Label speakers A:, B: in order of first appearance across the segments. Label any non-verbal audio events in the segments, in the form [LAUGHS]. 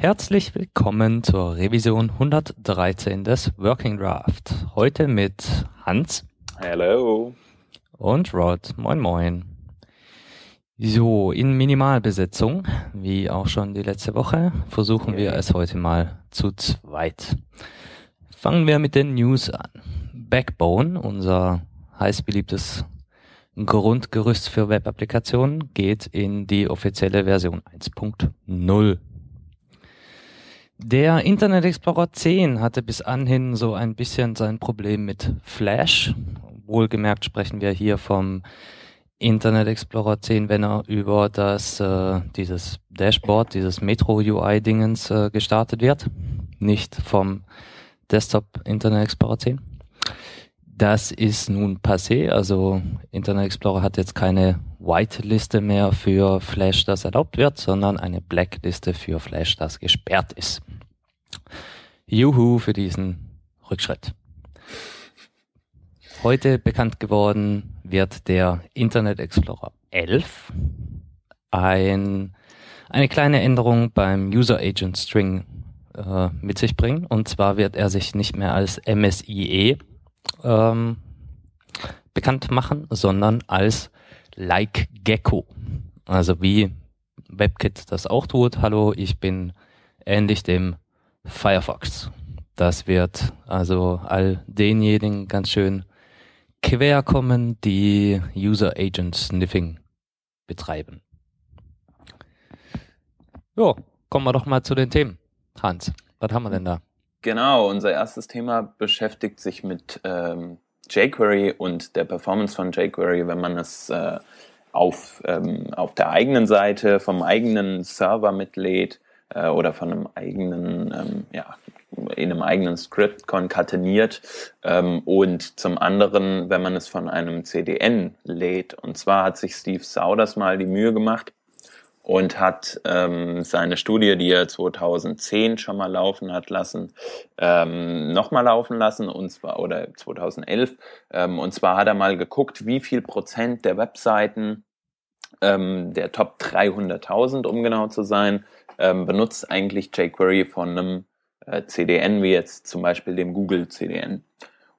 A: Herzlich willkommen zur Revision 113 des Working Draft. Heute mit Hans.
B: Hello.
A: Und Rod. Moin, moin. So, in Minimalbesetzung, wie auch schon die letzte Woche, versuchen wir es heute mal zu zweit. Fangen wir mit den News an. Backbone, unser heiß beliebtes Grundgerüst für Web-Applikationen, geht in die offizielle Version 1.0. Der Internet Explorer 10 hatte bis anhin so ein bisschen sein Problem mit Flash. Wohlgemerkt sprechen wir hier vom Internet Explorer 10, wenn er über das äh, dieses Dashboard, dieses Metro UI Dingens äh, gestartet wird, nicht vom Desktop Internet Explorer 10. Das ist nun passé, also Internet Explorer hat jetzt keine White-Liste mehr für Flash, das erlaubt wird, sondern eine Black-Liste für Flash, das gesperrt ist. Juhu für diesen Rückschritt. Heute bekannt geworden wird der Internet Explorer 11. Ein, eine kleine Änderung beim User Agent String äh, mit sich bringen. Und zwar wird er sich nicht mehr als MSIE ähm, bekannt machen, sondern als Like Gecko. Also wie WebKit das auch tut. Hallo, ich bin ähnlich dem Firefox. Das wird also all denjenigen ganz schön quer kommen, die User Agent Sniffing betreiben. Jo, kommen wir doch mal zu den Themen. Hans, was haben wir denn da?
B: Genau, unser erstes Thema beschäftigt sich mit ähm, jQuery und der Performance von jQuery, wenn man es äh, auf, ähm, auf der eigenen Seite vom eigenen Server mitlädt äh, oder von einem eigenen, ähm, ja, in einem eigenen Script konkateniert ähm, und zum anderen, wenn man es von einem CDN lädt. Und zwar hat sich Steve Sauders mal die Mühe gemacht und hat ähm, seine Studie, die er 2010 schon mal laufen hat lassen, ähm, nochmal laufen lassen und zwar oder 2011 ähm, und zwar hat er mal geguckt, wie viel Prozent der Webseiten ähm, der Top 300.000, um genau zu sein, ähm, benutzt eigentlich jQuery von einem äh, CDN, wie jetzt zum Beispiel dem Google CDN.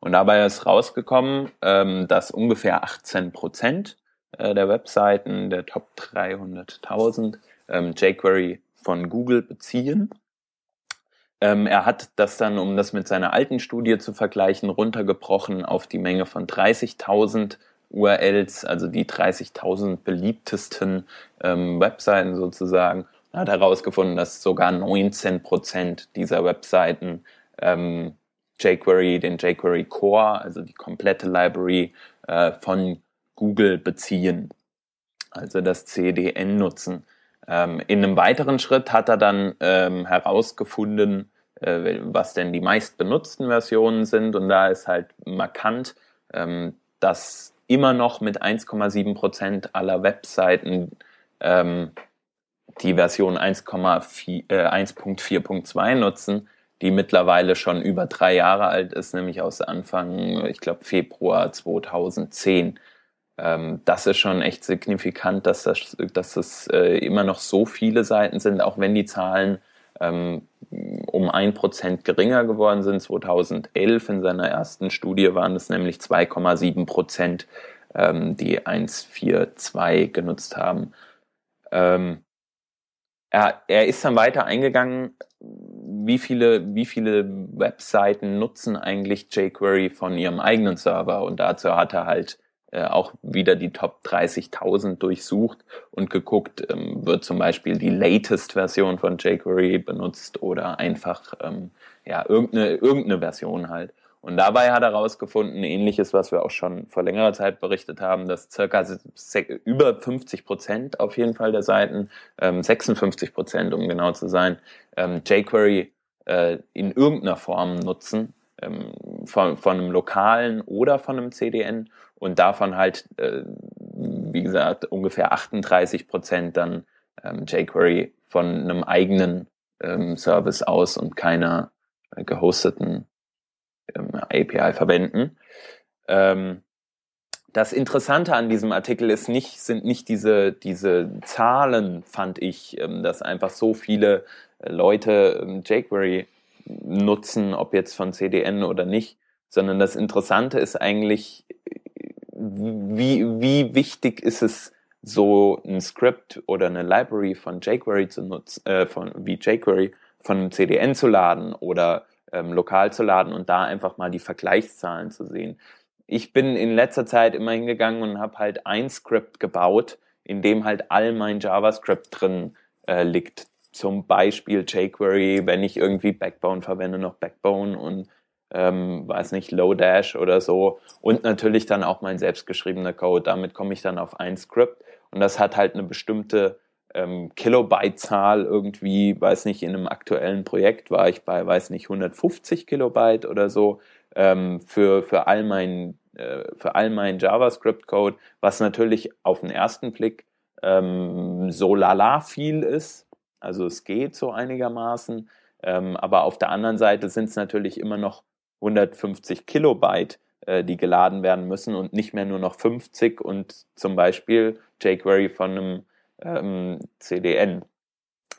B: Und dabei ist rausgekommen, ähm, dass ungefähr 18 Prozent äh, der Webseiten der Top 300.000 ähm, jQuery von Google beziehen. Ähm, er hat das dann, um das mit seiner alten Studie zu vergleichen, runtergebrochen auf die Menge von 30.000 URLs, also die 30.000 beliebtesten ähm, Webseiten sozusagen hat herausgefunden, dass sogar 19 Prozent dieser Webseiten ähm, jQuery, den jQuery Core, also die komplette Library äh, von Google beziehen, also das CDN nutzen. Ähm, in einem weiteren Schritt hat er dann ähm, herausgefunden, äh, was denn die meist benutzten Versionen sind und da ist halt markant, ähm, dass immer noch mit 1,7 Prozent aller Webseiten ähm, die Version 1.4.2 äh, nutzen, die mittlerweile schon über drei Jahre alt ist, nämlich aus Anfang, ich glaube, Februar 2010. Ähm, das ist schon echt signifikant, dass das, dass es äh, immer noch so viele Seiten sind, auch wenn die Zahlen ähm, um ein Prozent geringer geworden sind. 2011 in seiner ersten Studie waren es nämlich 2,7 Prozent, ähm, die 142 genutzt haben. Ähm, er, er ist dann weiter eingegangen, wie viele, wie viele Webseiten nutzen eigentlich jQuery von ihrem eigenen Server und dazu hat er halt äh, auch wieder die Top 30.000 durchsucht und geguckt, ähm, wird zum Beispiel die latest Version von jQuery benutzt oder einfach ähm, ja irgendeine, irgendeine Version halt. Und dabei hat er herausgefunden, ähnliches, was wir auch schon vor längerer Zeit berichtet haben, dass circa über 50 Prozent auf jeden Fall der Seiten, ähm, 56 Prozent, um genau zu sein, ähm, jQuery äh, in irgendeiner Form nutzen, ähm, von, von einem lokalen oder von einem CDN und davon halt, äh, wie gesagt, ungefähr 38 Prozent dann ähm, jQuery von einem eigenen ähm, Service aus und keiner äh, gehosteten ähm, API verwenden. Ähm, das Interessante an diesem Artikel ist nicht, sind nicht diese, diese Zahlen, fand ich, ähm, dass einfach so viele Leute ähm, jQuery nutzen, ob jetzt von CDN oder nicht, sondern das Interessante ist eigentlich, wie, wie wichtig ist es, so ein Script oder eine Library von jQuery zu nutzen, äh, von, wie jQuery von CDN zu laden oder ähm, lokal zu laden und da einfach mal die Vergleichszahlen zu sehen. Ich bin in letzter Zeit immer hingegangen und habe halt ein Script gebaut, in dem halt all mein JavaScript drin äh, liegt. Zum Beispiel jQuery, wenn ich irgendwie Backbone verwende, noch Backbone und ähm, weiß nicht, Lodash oder so. Und natürlich dann auch mein selbstgeschriebener Code. Damit komme ich dann auf ein Script. Und das hat halt eine bestimmte ähm, Kilobyte-Zahl irgendwie, weiß nicht, in einem aktuellen Projekt war ich bei, weiß nicht, 150 Kilobyte oder so ähm, für, für all mein, äh, für all mein JavaScript-Code, was natürlich auf den ersten Blick ähm, so lala viel ist. Also es geht so einigermaßen. Ähm, aber auf der anderen Seite sind es natürlich immer noch 150 Kilobyte, äh, die geladen werden müssen und nicht mehr nur noch 50 und zum Beispiel jQuery von einem ähm, CDN.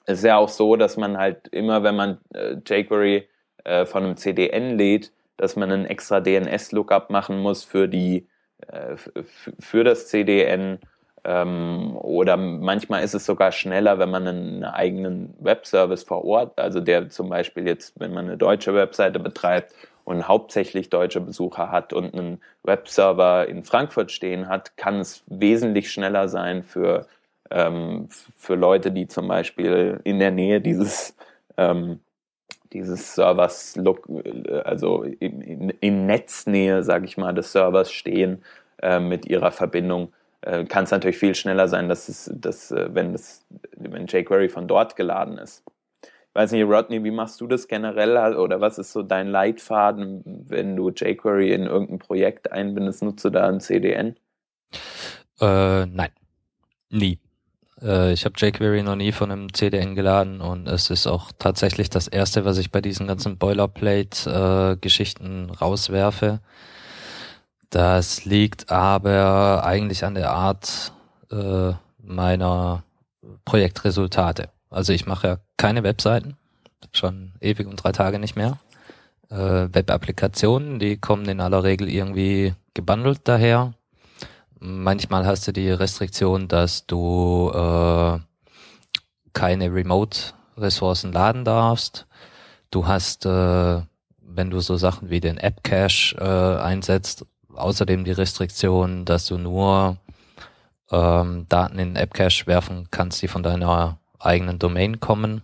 B: Es ist ja auch so, dass man halt immer, wenn man äh, jQuery äh, von einem CDN lädt, dass man einen extra DNS-Lookup machen muss für die äh, für das CDN ähm, oder manchmal ist es sogar schneller, wenn man einen, einen eigenen Webservice vor Ort, also der zum Beispiel jetzt, wenn man eine deutsche Webseite betreibt und hauptsächlich deutsche Besucher hat und einen Webserver in Frankfurt stehen hat, kann es wesentlich schneller sein für, ähm, für Leute, die zum Beispiel in der Nähe dieses, ähm, dieses Servers, also in, in, in Netznähe, sage ich mal, des Servers stehen äh, mit ihrer Verbindung äh, kann es natürlich viel schneller sein, dass es, dass, äh, wenn, das, wenn jQuery von dort geladen ist weiß nicht, Rodney, wie machst du das generell oder was ist so dein Leitfaden, wenn du jQuery in irgendein Projekt einbindest? Nutzt du da ein CDN?
A: Äh, nein, nie. Äh, ich habe jQuery noch nie von einem CDN geladen und es ist auch tatsächlich das erste, was ich bei diesen ganzen Boilerplate-Geschichten äh, rauswerfe. Das liegt aber eigentlich an der Art äh, meiner Projektresultate. Also ich mache ja keine Webseiten, schon ewig und drei Tage nicht mehr. Äh, Web-Applikationen, die kommen in aller Regel irgendwie gebundelt daher. Manchmal hast du die Restriktion, dass du äh, keine Remote-Ressourcen laden darfst. Du hast, äh, wenn du so Sachen wie den App-Cache äh, einsetzt, außerdem die Restriktion, dass du nur ähm, Daten in den App-Cache werfen kannst, die von deiner eigenen Domain kommen.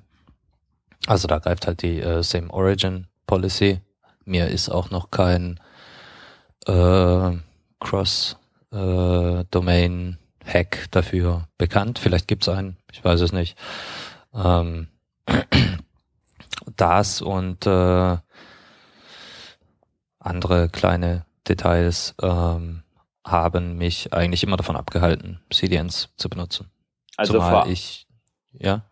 A: Also da greift halt die äh, Same Origin Policy. Mir ist auch noch kein äh, Cross äh, dafür bekannt. Vielleicht gibt's einen, ich weiß es nicht. Ähm, [CLEARS THROAT] das und äh, andere kleine Details ähm, haben mich eigentlich immer davon abgehalten, CDNs zu benutzen.
B: Also Zumal ich ja.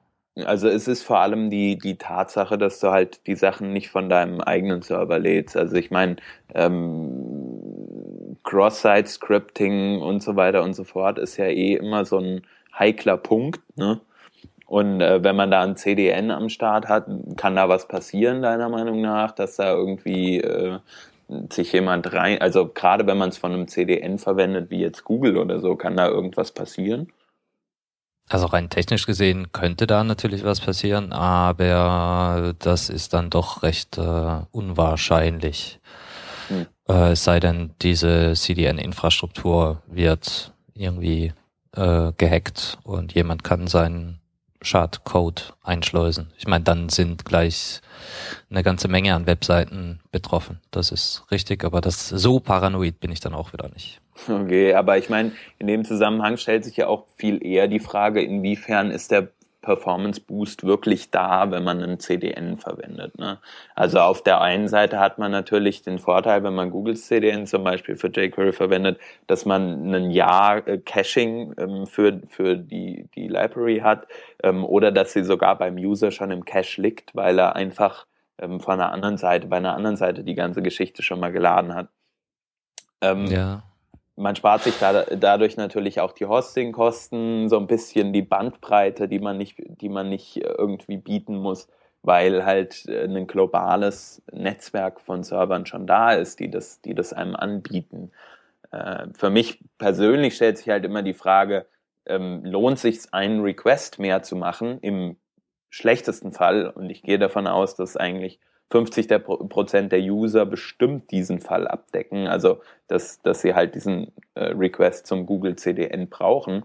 B: Also es ist vor allem die, die Tatsache, dass du halt die Sachen nicht von deinem eigenen Server lädst. Also ich meine, ähm, Cross-Site-Scripting und so weiter und so fort ist ja eh immer so ein heikler Punkt, ne? Und äh, wenn man da ein CDN am Start hat, kann da was passieren, deiner Meinung nach, dass da irgendwie äh, sich jemand rein, also gerade wenn man es von einem CDN verwendet, wie jetzt Google oder so, kann da irgendwas passieren?
A: Also rein technisch gesehen könnte da natürlich was passieren, aber das ist dann doch recht äh, unwahrscheinlich. Hm. Äh, es sei denn, diese CDN-Infrastruktur wird irgendwie äh, gehackt und jemand kann seinen Schadcode einschleusen. Ich meine, dann sind gleich eine ganze Menge an Webseiten betroffen. Das ist richtig, aber das so paranoid bin ich dann auch wieder nicht.
B: Okay, aber ich meine, in dem Zusammenhang stellt sich ja auch viel eher die Frage, inwiefern ist der Performance Boost wirklich da, wenn man einen CDN verwendet. Ne? Also auf der einen Seite hat man natürlich den Vorteil, wenn man Googles CDN zum Beispiel für jQuery verwendet, dass man ein Jahr Caching ähm, für, für die, die Library hat ähm, oder dass sie sogar beim User schon im Cache liegt, weil er einfach ähm, von einer anderen Seite, bei einer anderen Seite die ganze Geschichte schon mal geladen hat.
A: Ähm, ja
B: man spart sich da, dadurch natürlich auch die Hostingkosten, so ein bisschen die Bandbreite, die man nicht, die man nicht irgendwie bieten muss. weil halt äh, ein globales Netzwerk von Servern schon da ist, die das, die das einem anbieten. Äh, für mich persönlich stellt sich halt immer die Frage, ähm, lohnt sich einen Request mehr zu machen im schlechtesten Fall? Und ich gehe davon aus, dass eigentlich 50 der Prozent der User bestimmt diesen Fall abdecken, also dass, dass sie halt diesen äh, Request zum Google CDN brauchen.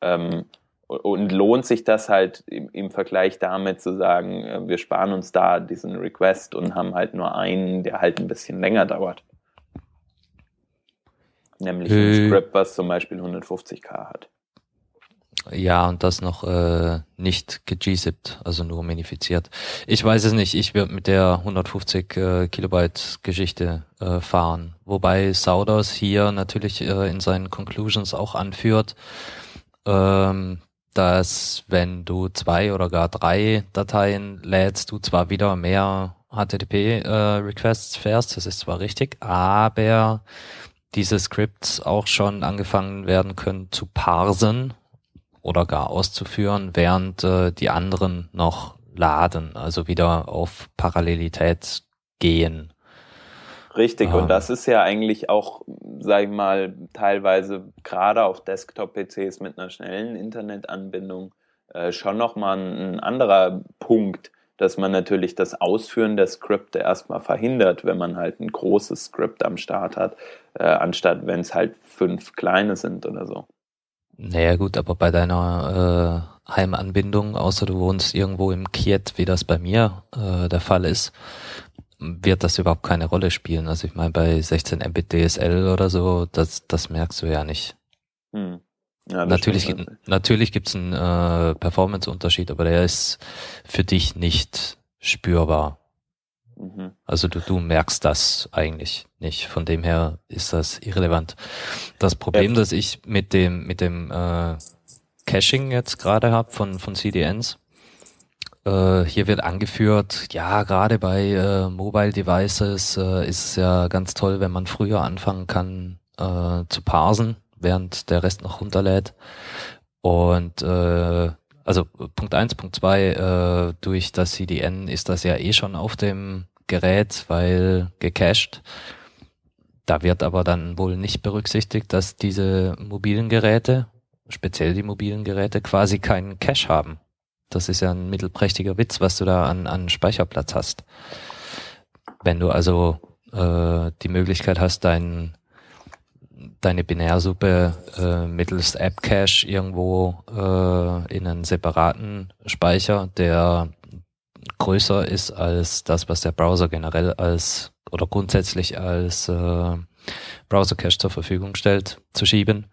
B: Ähm, und lohnt sich das halt im, im, Vergleich damit zu sagen, äh, wir sparen uns da diesen Request und haben halt nur einen, der halt ein bisschen länger dauert. Nämlich äh, ein Script, was zum Beispiel 150k hat.
A: Ja, und das noch äh, nicht gegzipped, also nur minifiziert. Ich weiß es nicht, ich würde mit der 150 äh, Kilobyte Geschichte äh, fahren. Wobei Sauders hier natürlich äh, in seinen Conclusions auch anführt, ähm, dass wenn du zwei oder gar drei Dateien lädst, du zwar wieder mehr HTTP-Requests äh, fährst, das ist zwar richtig, aber diese Scripts auch schon angefangen werden können zu parsen oder gar auszuführen, während äh, die anderen noch laden, also wieder auf Parallelität gehen.
B: Richtig, ähm. und das ist ja eigentlich auch, sag ich mal, teilweise gerade auf Desktop-PCs mit einer schnellen Internetanbindung äh, schon nochmal ein, ein anderer Punkt, dass man natürlich das Ausführen der Skripte erstmal verhindert, wenn man halt ein großes Skript am Start hat, äh, anstatt wenn es halt fünf kleine sind oder so.
A: Naja gut, aber bei deiner äh, Heimanbindung, außer du wohnst irgendwo im Kiet, wie das bei mir äh, der Fall ist, wird das überhaupt keine Rolle spielen. Also ich meine, bei 16 Mbit DSL oder so, das, das merkst du ja nicht. Hm. Ja, natürlich, gibt, natürlich gibt's einen äh, Performance-Unterschied, aber der ist für dich nicht spürbar. Mhm. Also du, du merkst das eigentlich nicht. Von dem her ist das irrelevant. Das Problem, ja. das ich mit dem mit dem äh, Caching jetzt gerade habe von von CDNs, äh, hier wird angeführt, ja, gerade bei äh, Mobile Devices äh, ist es ja ganz toll, wenn man früher anfangen kann äh, zu parsen, während der Rest noch runterlädt. Und äh, also Punkt eins, Punkt zwei, äh, durch das CDN ist das ja eh schon auf dem Gerät, weil gecached. Da wird aber dann wohl nicht berücksichtigt, dass diese mobilen Geräte, speziell die mobilen Geräte, quasi keinen Cache haben. Das ist ja ein mittelprächtiger Witz, was du da an, an Speicherplatz hast. Wenn du also äh, die Möglichkeit hast, dein, deine Binärsuppe äh, mittels App-Cache irgendwo äh, in einen separaten Speicher, der größer ist als das, was der Browser generell als oder grundsätzlich als äh, Browser Cache zur Verfügung stellt, zu schieben,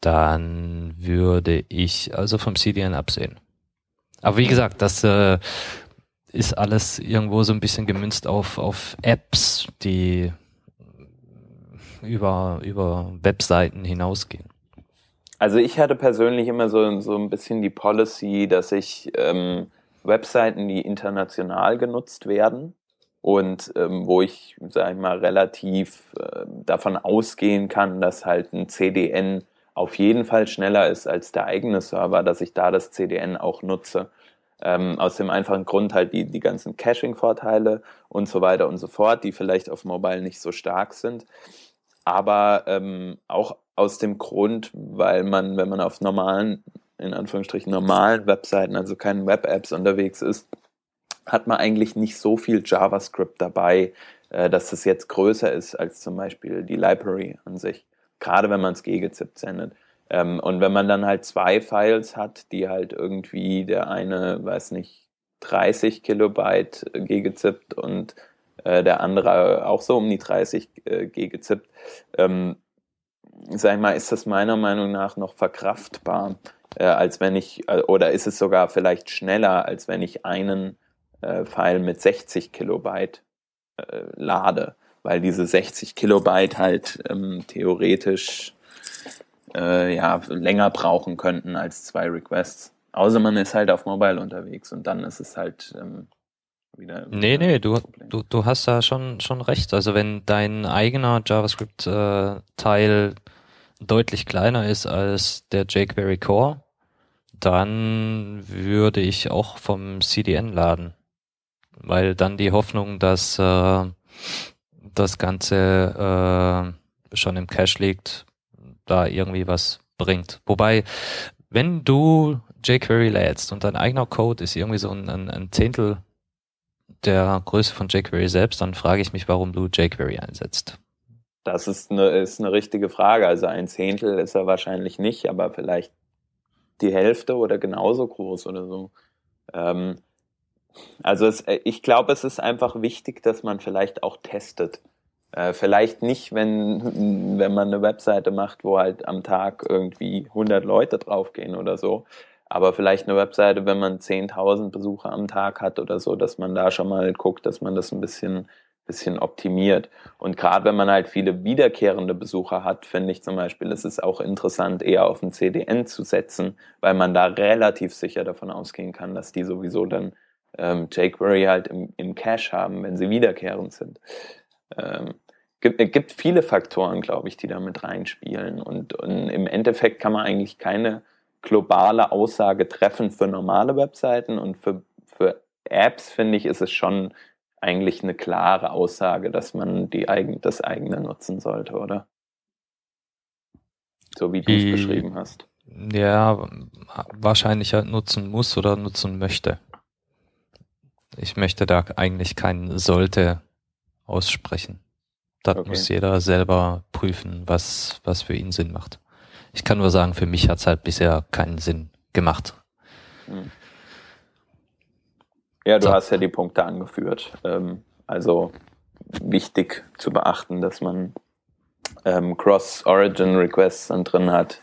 A: dann würde ich also vom CDN absehen. Aber wie gesagt, das äh, ist alles irgendwo so ein bisschen gemünzt auf, auf Apps, die über, über Webseiten hinausgehen.
B: Also ich hatte persönlich immer so, so ein bisschen die Policy, dass ich ähm, Webseiten, die international genutzt werden und ähm, wo ich, sage ich mal, relativ äh, davon ausgehen kann, dass halt ein CDN auf jeden Fall schneller ist als der eigene Server, dass ich da das CDN auch nutze. Ähm, aus dem einfachen Grund halt die, die ganzen Caching-Vorteile und so weiter und so fort, die vielleicht auf Mobile nicht so stark sind. Aber ähm, auch aus dem Grund, weil man, wenn man auf normalen in Anführungsstrichen normalen Webseiten, also keinen Web-Apps unterwegs ist, hat man eigentlich nicht so viel JavaScript dabei, äh, dass es jetzt größer ist als zum Beispiel die Library an sich. Gerade wenn man es gegezippt sendet. Ähm, und wenn man dann halt zwei Files hat, die halt irgendwie der eine, weiß nicht, 30 Kilobyte äh, gegezippt und äh, der andere auch so um die 30 äh, gegezippt, ähm, sag ich mal, ist das meiner Meinung nach noch verkraftbar äh, als wenn ich, äh, oder ist es sogar vielleicht schneller, als wenn ich einen äh, File mit 60 Kilobyte äh, lade, weil diese 60 Kilobyte halt ähm, theoretisch äh, ja, länger brauchen könnten als zwei Requests. Außer man ist halt auf Mobile unterwegs und dann ist es halt ähm, wieder.
A: Nee, nee, du, du, du hast da schon, schon recht. Also wenn dein eigener JavaScript-Teil äh, deutlich kleiner ist als der jQuery Core, dann würde ich auch vom CDN laden. weil dann die Hoffnung, dass äh, das Ganze äh, schon im Cache liegt, da irgendwie was bringt. Wobei, wenn du jQuery lädst und dein eigener Code ist irgendwie so ein, ein, ein Zehntel der Größe von jQuery selbst, dann frage ich mich, warum du jQuery einsetzt.
B: Das ist eine, ist eine richtige Frage. Also ein Zehntel ist er wahrscheinlich nicht, aber vielleicht die Hälfte oder genauso groß oder so. Ähm, also es, äh, ich glaube, es ist einfach wichtig, dass man vielleicht auch testet. Äh, vielleicht nicht, wenn, wenn man eine Webseite macht, wo halt am Tag irgendwie 100 Leute draufgehen oder so. Aber vielleicht eine Webseite, wenn man 10.000 Besucher am Tag hat oder so, dass man da schon mal guckt, dass man das ein bisschen bisschen optimiert. Und gerade wenn man halt viele wiederkehrende Besucher hat, finde ich zum Beispiel, ist es auch interessant, eher auf ein CDN zu setzen, weil man da relativ sicher davon ausgehen kann, dass die sowieso dann ähm, jQuery halt im, im Cache haben, wenn sie wiederkehrend sind. Ähm, gibt, es gibt viele Faktoren, glaube ich, die da mit reinspielen. Und, und im Endeffekt kann man eigentlich keine globale Aussage treffen für normale Webseiten und für, für Apps, finde ich, ist es schon eigentlich eine klare Aussage, dass man die eigen, das eigene nutzen sollte, oder? So wie du es beschrieben hast.
A: Ja, wahrscheinlich halt nutzen muss oder nutzen möchte. Ich möchte da eigentlich kein sollte aussprechen. Das okay. muss jeder selber prüfen, was, was für ihn Sinn macht. Ich kann nur sagen, für mich hat es halt bisher keinen Sinn gemacht. Hm.
B: Ja, du so. hast ja die Punkte angeführt. Ähm, also wichtig zu beachten, dass man ähm, Cross-Origin-Requests dann drin hat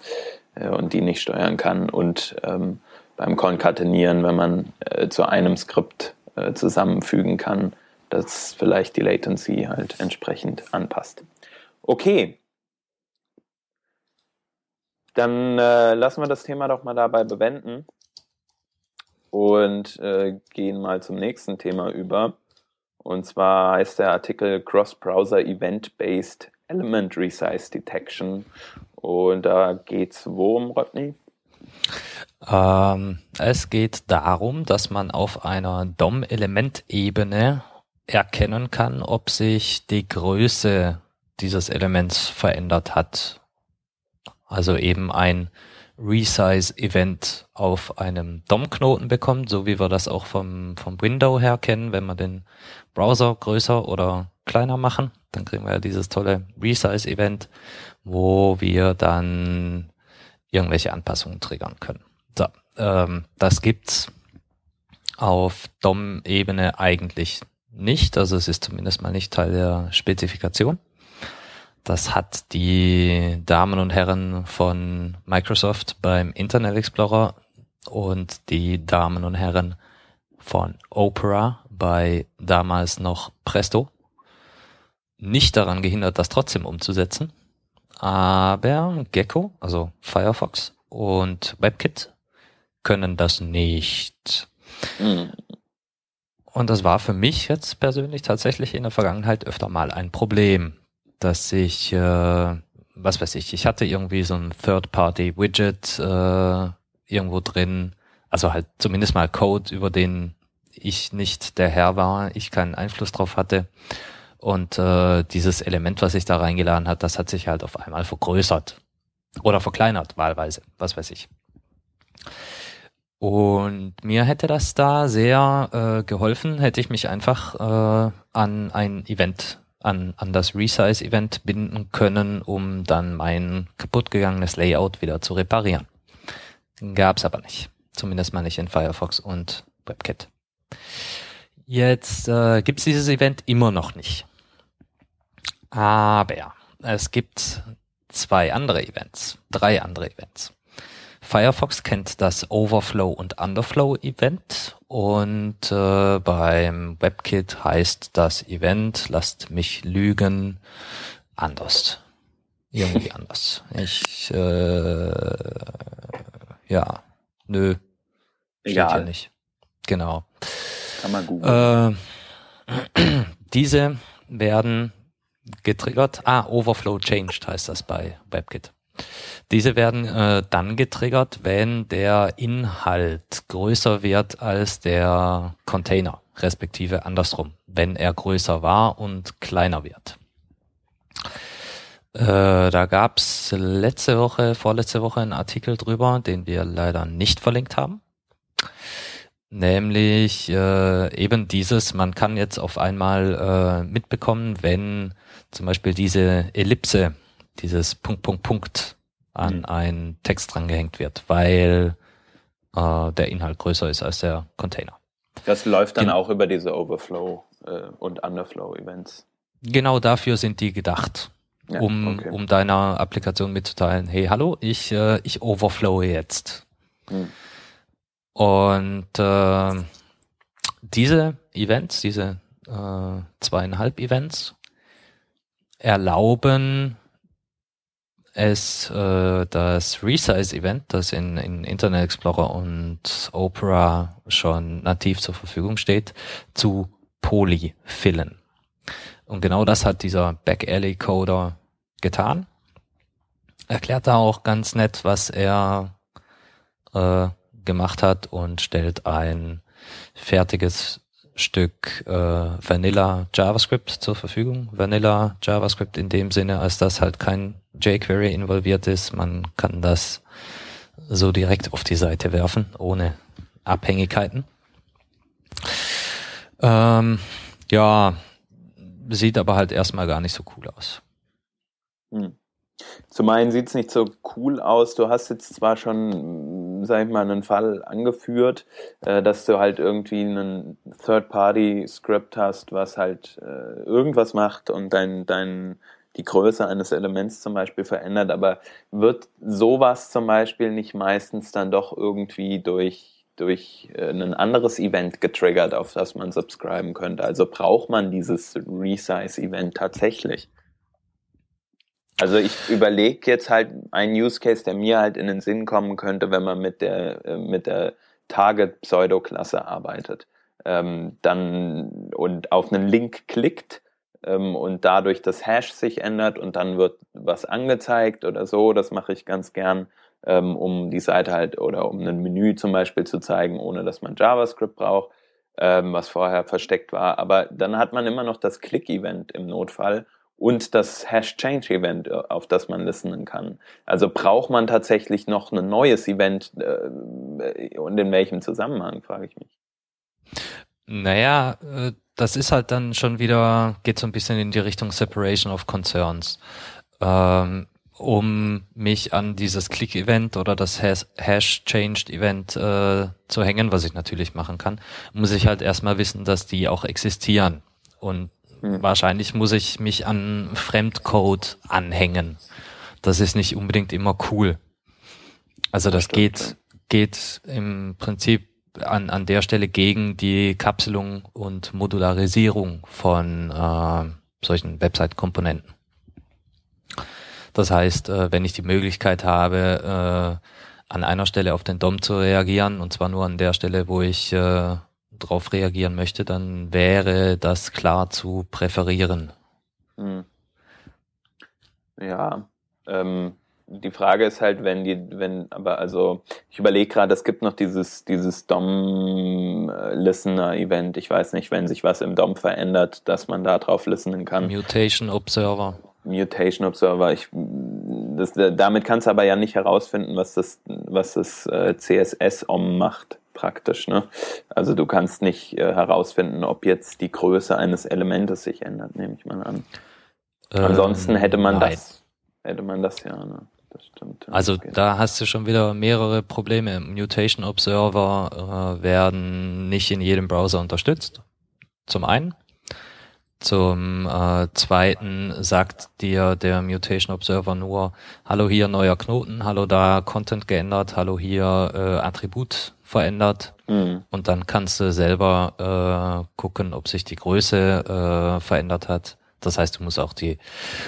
B: äh, und die nicht steuern kann. Und ähm, beim Konkatenieren, wenn man äh, zu einem Skript äh, zusammenfügen kann, dass vielleicht die Latency halt entsprechend anpasst. Okay. Dann äh, lassen wir das Thema doch mal dabei bewenden und äh, gehen mal zum nächsten Thema über. Und zwar heißt der Artikel Cross-Browser Event-Based Element Resize Detection. Und da geht es worum, Rodney?
A: Ähm, es geht darum, dass man auf einer DOM-Element-Ebene erkennen kann, ob sich die Größe dieses Elements verändert hat. Also eben ein Resize-Event auf einem DOM-Knoten bekommt, so wie wir das auch vom, vom Window her kennen, wenn wir den Browser größer oder kleiner machen, dann kriegen wir ja dieses tolle Resize-Event, wo wir dann irgendwelche Anpassungen triggern können. So, ähm, das gibt's auf DOM-Ebene eigentlich nicht, also es ist zumindest mal nicht Teil der Spezifikation. Das hat die Damen und Herren von Microsoft beim Internet Explorer und die Damen und Herren von Opera bei damals noch Presto nicht daran gehindert, das trotzdem umzusetzen. Aber Gecko, also Firefox und WebKit können das nicht. Mhm. Und das war für mich jetzt persönlich tatsächlich in der Vergangenheit öfter mal ein Problem dass ich, äh, was weiß ich, ich hatte irgendwie so ein Third-Party-Widget äh, irgendwo drin, also halt zumindest mal Code, über den ich nicht der Herr war, ich keinen Einfluss drauf hatte. Und äh, dieses Element, was ich da reingeladen hat, das hat sich halt auf einmal vergrößert oder verkleinert, wahlweise, was weiß ich. Und mir hätte das da sehr äh, geholfen, hätte ich mich einfach äh, an ein Event an, an das Resize-Event binden können, um dann mein kaputtgegangenes Layout wieder zu reparieren. Gab's aber nicht. Zumindest mal nicht in Firefox und WebKit. Jetzt äh, gibt's dieses Event immer noch nicht. Aber es gibt zwei andere Events, drei andere Events. Firefox kennt das Overflow und Underflow Event und äh, beim WebKit heißt das Event, lasst mich lügen, anders. Irgendwie anders. Ich, äh, ja, nö. Egal. Steht hier nicht. Genau.
B: Kann man googeln.
A: Äh, [CLEARS THROAT] diese werden getriggert. Ah, Overflow changed heißt das bei WebKit. Diese werden äh, dann getriggert, wenn der Inhalt größer wird als der Container, respektive andersrum, wenn er größer war und kleiner wird. Äh, da gab's letzte Woche, vorletzte Woche einen Artikel drüber, den wir leider nicht verlinkt haben. Nämlich äh, eben dieses, man kann jetzt auf einmal äh, mitbekommen, wenn zum Beispiel diese Ellipse, dieses Punkt, Punkt, Punkt an mhm. einen Text drangehängt wird, weil äh, der Inhalt größer ist als der Container.
B: Das läuft dann Gen auch über diese Overflow äh, und Underflow-Events.
A: Genau dafür sind die gedacht, ja, um, okay. um deiner Applikation mitzuteilen, hey, hallo, ich, äh, ich overflowe jetzt. Hm. Und äh, diese Events, diese äh, zweieinhalb Events, erlauben es äh, das Resize-Event, das in, in Internet Explorer und Opera schon nativ zur Verfügung steht, zu polyfillen. Und genau das hat dieser Back-Alley-Coder getan. Erklärt da auch ganz nett, was er äh, gemacht hat und stellt ein fertiges Stück äh, Vanilla JavaScript zur Verfügung. Vanilla JavaScript in dem Sinne, als dass halt kein jQuery involviert ist. Man kann das so direkt auf die Seite werfen, ohne Abhängigkeiten. Ähm, ja, sieht aber halt erstmal gar nicht so cool aus.
B: Hm. Zum einen sieht es nicht so cool aus. Du hast jetzt zwar schon, sag ich mal, einen Fall angeführt, äh, dass du halt irgendwie einen Third-Party-Script hast, was halt äh, irgendwas macht und dein, dein, die Größe eines Elements zum Beispiel verändert, aber wird sowas zum Beispiel nicht meistens dann doch irgendwie durch, durch äh, ein anderes Event getriggert, auf das man subscriben könnte? Also braucht man dieses Resize-Event tatsächlich? Also ich überlege jetzt halt einen Use Case, der mir halt in den Sinn kommen könnte, wenn man mit der, äh, mit der Target-Pseudo-Klasse arbeitet. Ähm, dann und auf einen Link klickt ähm, und dadurch das Hash sich ändert und dann wird was angezeigt oder so. Das mache ich ganz gern, ähm, um die Seite halt oder um ein Menü zum Beispiel zu zeigen, ohne dass man JavaScript braucht, ähm, was vorher versteckt war. Aber dann hat man immer noch das Click-Event im Notfall und das Hash-Change-Event, äh, auf das man listenen kann. Also braucht man tatsächlich noch ein neues Event äh, und in welchem Zusammenhang, frage ich mich.
A: Naja, äh, das ist halt dann schon wieder, geht so ein bisschen in die Richtung Separation of Concerns. Ähm, um mich an dieses Click-Event oder das Hash-Changed-Event zu hängen, was ich natürlich machen kann, muss ich halt erstmal wissen, dass die auch existieren. Und hm. Wahrscheinlich muss ich mich an Fremdcode anhängen. Das ist nicht unbedingt immer cool. Also das, das geht, ja. geht im Prinzip an, an der Stelle gegen die Kapselung und Modularisierung von äh, solchen Website-Komponenten. Das heißt, äh, wenn ich die Möglichkeit habe, äh, an einer Stelle auf den DOM zu reagieren, und zwar nur an der Stelle, wo ich äh, drauf reagieren möchte, dann wäre das klar zu präferieren. Hm.
B: Ja, ähm, die Frage ist halt, wenn die, wenn, aber also ich überlege gerade, es gibt noch dieses, dieses DOM-Listener-Event. Ich weiß nicht, wenn sich was im DOM verändert, dass man da drauf listenen kann.
A: Mutation Observer.
B: Mutation Observer. Ich, das, damit kannst du aber ja nicht herausfinden, was das, was das äh, CSS-OM macht praktisch. Ne? Also du kannst nicht äh, herausfinden, ob jetzt die Größe eines Elementes sich ändert, nehme ich mal an. Ähm, Ansonsten hätte man nein. das, hätte man das ja. Ne? Das
A: stimmt. Ja. Also okay. da hast du schon wieder mehrere Probleme. Mutation Observer äh, werden nicht in jedem Browser unterstützt. Zum einen. Zum äh, zweiten sagt dir der Mutation Observer nur, hallo hier neuer Knoten, hallo da Content geändert, hallo hier äh, Attribut verändert. Mhm. Und dann kannst du selber äh, gucken, ob sich die Größe äh, verändert hat. Das heißt, du musst auch die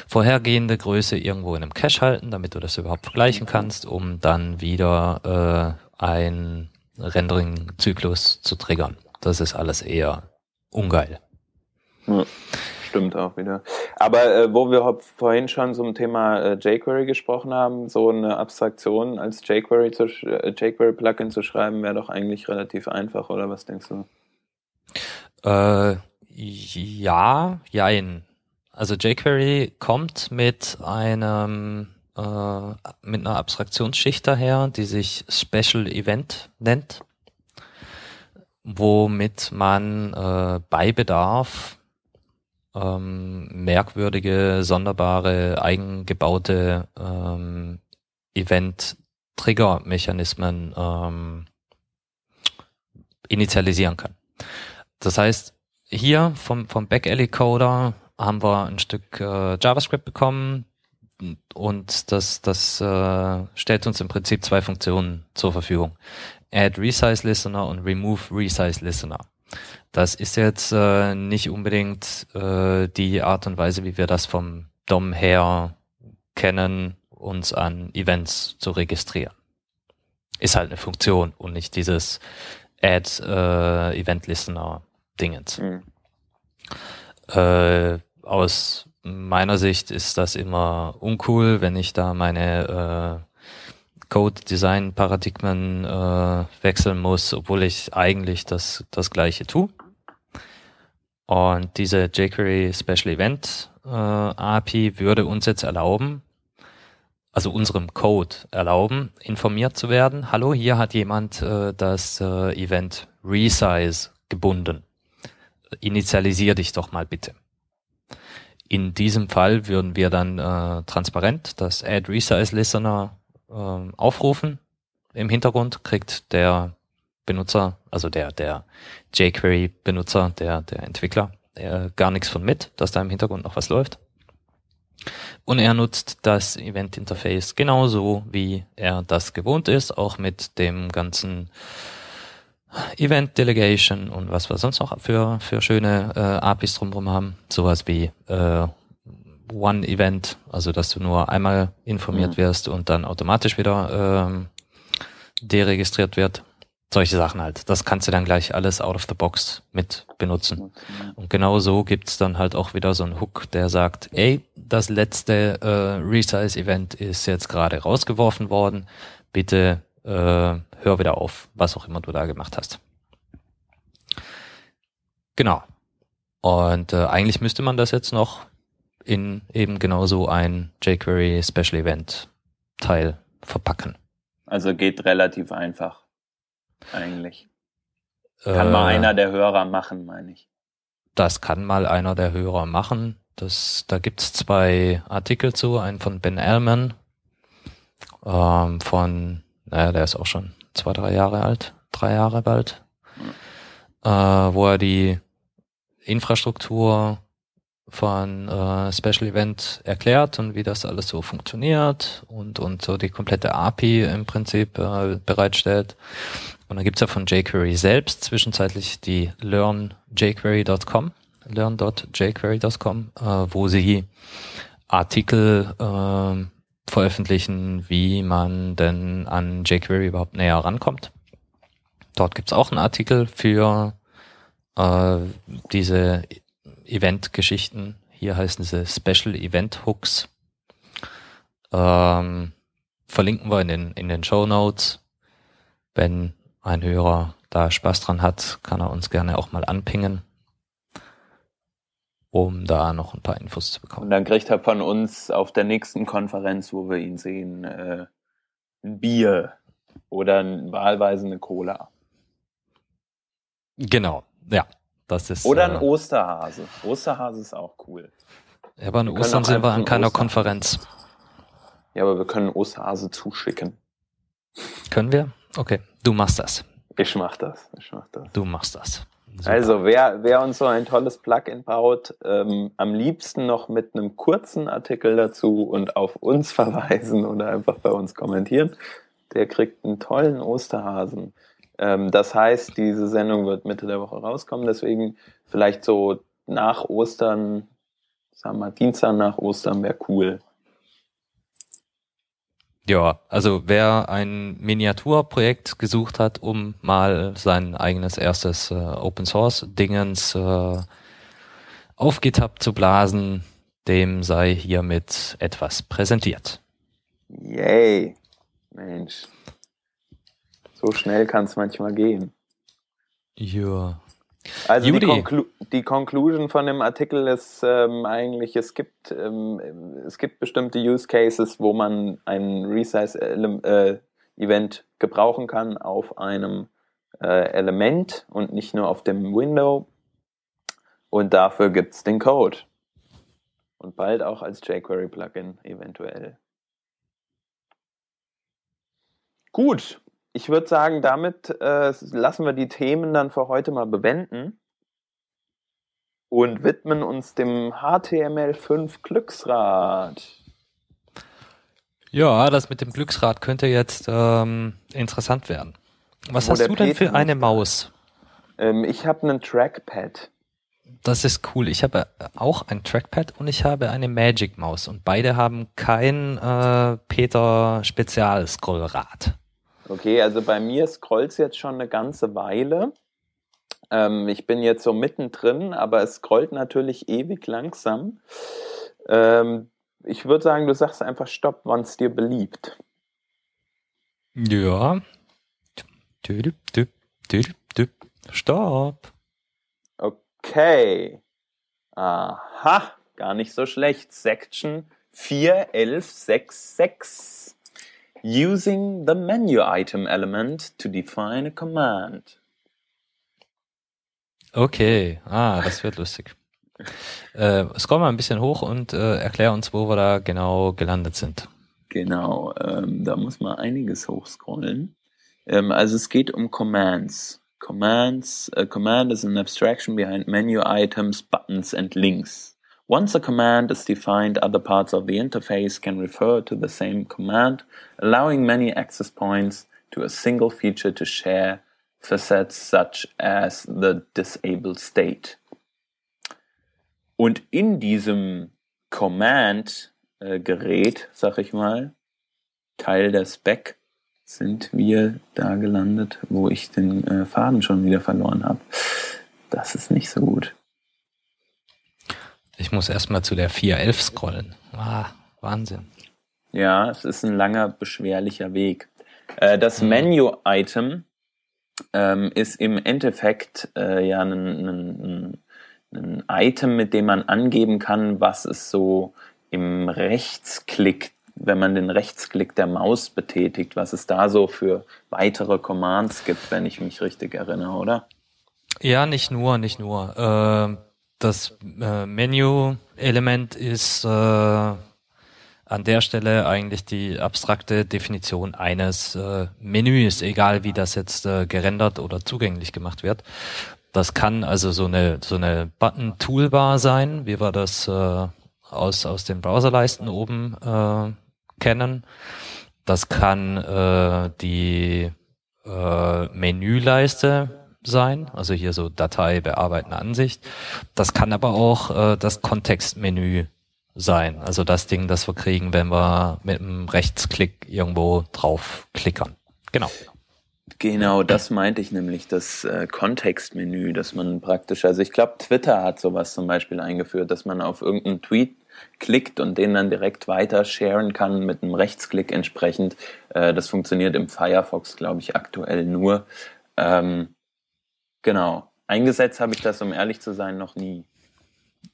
A: vorhergehende Größe irgendwo in einem Cache halten, damit du das überhaupt vergleichen kannst, um dann wieder äh, ein Rendering-Zyklus zu triggern. Das ist alles eher ungeil. Mhm.
B: Stimmt auch wieder. Aber äh, wo wir vorhin schon zum Thema äh, jQuery gesprochen haben, so eine Abstraktion als jQuery, zu, äh, Plugin zu schreiben, wäre doch eigentlich relativ einfach, oder was denkst du?
A: Äh, ja, jein. Also jQuery kommt mit einem äh, mit einer Abstraktionsschicht daher, die sich Special Event nennt, womit man äh, bei Bedarf ähm, merkwürdige, sonderbare, eigengebaute ähm, Event-Trigger-Mechanismen ähm, initialisieren kann. Das heißt, hier vom, vom Back-Alley-Coder haben wir ein Stück äh, JavaScript bekommen und das, das äh, stellt uns im Prinzip zwei Funktionen zur Verfügung. Add Resize Listener und Remove Resize Listener. Das ist jetzt äh, nicht unbedingt äh, die Art und Weise, wie wir das vom DOM her kennen, uns an Events zu registrieren. Ist halt eine Funktion und nicht dieses Add äh, Event Listener Dingens. Mhm. Äh, aus meiner Sicht ist das immer uncool, wenn ich da meine äh, Code-Design-Paradigmen äh, wechseln muss, obwohl ich eigentlich das, das gleiche tue. Und diese jQuery Special Event äh, API würde uns jetzt erlauben, also unserem Code erlauben, informiert zu werden. Hallo, hier hat jemand äh, das äh, Event Resize gebunden. Initialisier dich doch mal bitte. In diesem Fall würden wir dann äh, transparent das Add Resize Listener ähm, aufrufen. Im Hintergrund kriegt der Benutzer, also der, der jQuery-Benutzer, der, der Entwickler, äh, gar nichts von mit, dass da im Hintergrund noch was läuft. Und er nutzt das Event-Interface genauso, wie er das gewohnt ist, auch mit dem ganzen Event Delegation und was wir sonst noch für, für schöne äh, APIs drumherum haben. Sowas wie äh, One-Event, also dass du nur einmal informiert mhm. wirst und dann automatisch wieder ähm, deregistriert wird. Solche Sachen halt. Das kannst du dann gleich alles out of the box mit benutzen. Und genau so gibt's dann halt auch wieder so einen Hook, der sagt, ey, das letzte äh, Resize-Event ist jetzt gerade rausgeworfen worden. Bitte äh, hör wieder auf, was auch immer du da gemacht hast. Genau. Und äh, eigentlich müsste man das jetzt noch in eben genauso ein jQuery Special Event Teil verpacken.
B: Also geht relativ einfach. Eigentlich. Kann äh, mal einer der Hörer machen, meine ich.
A: Das kann mal einer der Hörer machen. Das, da gibt's zwei Artikel zu, einen von Ben Ellman, ähm, von, naja, der ist auch schon zwei, drei Jahre alt, drei Jahre bald, mhm. äh, wo er die Infrastruktur von äh, Special Event erklärt und wie das alles so funktioniert und, und so die komplette API im Prinzip äh, bereitstellt. Und dann gibt's ja von jQuery selbst zwischenzeitlich die learnjQuery.com, learn.jQuery.com, äh, wo sie Artikel äh, veröffentlichen, wie man denn an jQuery überhaupt näher rankommt. Dort gibt's auch einen Artikel für äh, diese Event-Geschichten. Hier heißen sie Special Event Hooks. Ähm, verlinken wir in den, in den Show Notes. Wenn ein Hörer da Spaß dran hat, kann er uns gerne auch mal anpingen, um da noch ein paar Infos zu bekommen.
B: Und dann kriegt er von uns auf der nächsten Konferenz, wo wir ihn sehen, äh, ein Bier oder wahlweise eine Cola.
A: Genau, ja. Das ist,
B: Oder ein äh, Osterhase. Osterhase ist auch cool.
A: Ja, aber an Ostern sind wir an keiner Osterhase. Konferenz.
B: Ja, aber wir können Osterhase zuschicken.
A: Können wir? Okay, du machst das.
B: Ich mach das. Ich mach das.
A: Du machst das.
B: Super. Also wer, wer uns so ein tolles Plugin baut, ähm, am liebsten noch mit einem kurzen Artikel dazu und auf uns [LAUGHS] verweisen oder einfach bei uns kommentieren, der kriegt einen tollen Osterhasen. Ähm, das heißt, diese Sendung wird Mitte der Woche rauskommen, deswegen vielleicht so nach Ostern, sagen wir mal Dienstag nach Ostern wäre cool.
A: Ja, also wer ein Miniaturprojekt gesucht hat, um mal sein eigenes erstes äh, Open Source Dingens äh, auf GitHub zu blasen, dem sei hiermit etwas präsentiert.
B: Yay. Mensch. So schnell kann es manchmal gehen.
A: Ja.
B: Also die, Conclu die, Conclusion von dem Artikel ist ähm, eigentlich, es gibt, ähm, es gibt bestimmte Use Cases, wo man ein Resize-Event äh, gebrauchen kann auf einem äh, Element und nicht nur auf dem Window. Und dafür gibt es den Code. Und bald auch als jQuery-Plugin eventuell. Gut, ich würde sagen, damit äh, lassen wir die Themen dann für heute mal bewenden und widmen uns dem HTML5 Glücksrad.
A: Ja, das mit dem Glücksrad könnte jetzt ähm, interessant werden. Was Wo hast du denn für eine Maus?
B: Ähm, ich habe einen Trackpad.
A: Das ist cool. Ich habe auch ein Trackpad und ich habe eine Magic Maus und beide haben kein äh, Peter Spezial Scrollrad.
B: Okay, also bei mir scrollt es jetzt schon eine ganze Weile. Ähm, ich bin jetzt so mittendrin, aber es scrollt natürlich ewig langsam. Ähm, ich würde sagen, du sagst einfach Stopp, wann es dir beliebt.
A: Ja. Stopp.
B: Okay. Aha, gar nicht so schlecht. Section 41166 using the menu item element to define a command.
A: Okay, ah, das wird lustig. [LAUGHS] Äh, scroll mal ein bisschen hoch und äh, erklär uns, wo wir da genau gelandet sind.
B: Genau, ähm, da muss man einiges hochscrollen. Ähm, also es geht um Commands. Commands, a command is an abstraction behind menu items, buttons and links. Once a command is defined, other parts of the interface can refer to the same command, allowing many access points to a single feature to share facets such as the disabled state. Und in diesem Command-Gerät, äh, sag ich mal, Teil der Spec, sind wir da gelandet, wo ich den äh, Faden schon wieder verloren habe. Das ist nicht so gut.
A: Ich muss erstmal zu der 411 scrollen. Ah, Wahnsinn.
B: Ja, es ist ein langer, beschwerlicher Weg. Äh, das mhm. Menu-Item ähm, ist im Endeffekt äh, ja ein, ein, ein, Item, mit dem man angeben kann, was es so im Rechtsklick, wenn man den Rechtsklick der Maus betätigt, was es da so für weitere Commands gibt, wenn ich mich richtig erinnere, oder?
A: Ja, nicht nur, nicht nur. Äh das äh, Menü-Element ist äh, an der Stelle eigentlich die abstrakte Definition eines äh, Menüs, egal wie das jetzt äh, gerendert oder zugänglich gemacht wird. Das kann also so eine so eine Button-Toolbar sein, wie wir das äh, aus aus den Browserleisten oben äh, kennen. Das kann äh, die äh, Menüleiste sein, also hier so Datei bearbeiten Ansicht. Das kann aber auch äh, das Kontextmenü sein, also das Ding, das wir kriegen, wenn wir mit einem Rechtsklick irgendwo drauf klickern. Genau.
B: Genau, das meinte ich nämlich, das äh, Kontextmenü, dass man praktisch, also ich glaube, Twitter hat sowas zum Beispiel eingeführt, dass man auf irgendeinen Tweet klickt und den dann direkt weiter sharen kann mit einem Rechtsklick entsprechend. Äh, das funktioniert im Firefox, glaube ich, aktuell nur. Ähm, Genau. Eingesetzt habe ich das, um ehrlich zu sein, noch nie.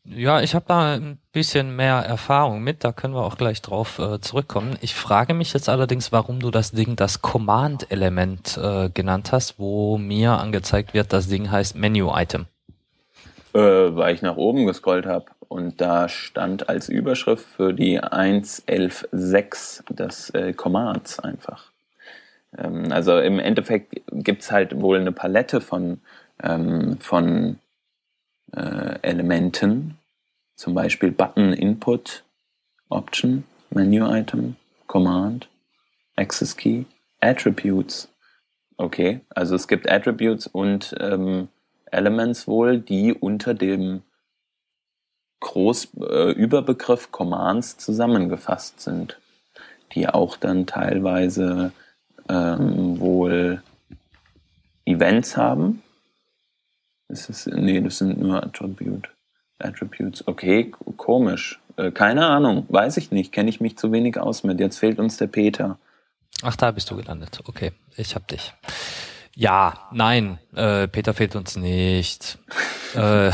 A: Ja, ich habe da ein bisschen mehr Erfahrung mit, da können wir auch gleich drauf äh, zurückkommen. Ich frage mich jetzt allerdings, warum du das Ding das Command-Element äh, genannt hast, wo mir angezeigt wird, das Ding heißt Menu-Item.
B: Äh, weil ich nach oben gescrollt habe und da stand als Überschrift für die 1.11.6 das äh, Commands einfach. Ähm, also im Endeffekt gibt's halt wohl eine Palette von, ähm, von äh, Elementen, zum Beispiel Button Input, Option, Menu Item, Command, Access Key, Attributes. Okay, also es gibt Attributes und ähm, Elements wohl, die unter dem Groß äh, Commands zusammengefasst sind, die auch dann teilweise ähm, wohl Events haben. Ist, nee, das sind nur Attribute. Attributes. Okay, komisch. Äh, keine Ahnung, weiß ich nicht, kenne ich mich zu wenig aus mit. Jetzt fehlt uns der Peter.
A: Ach, da bist du gelandet. Okay, ich hab dich. Ja, nein, äh, Peter fehlt uns nicht. [LAUGHS] äh,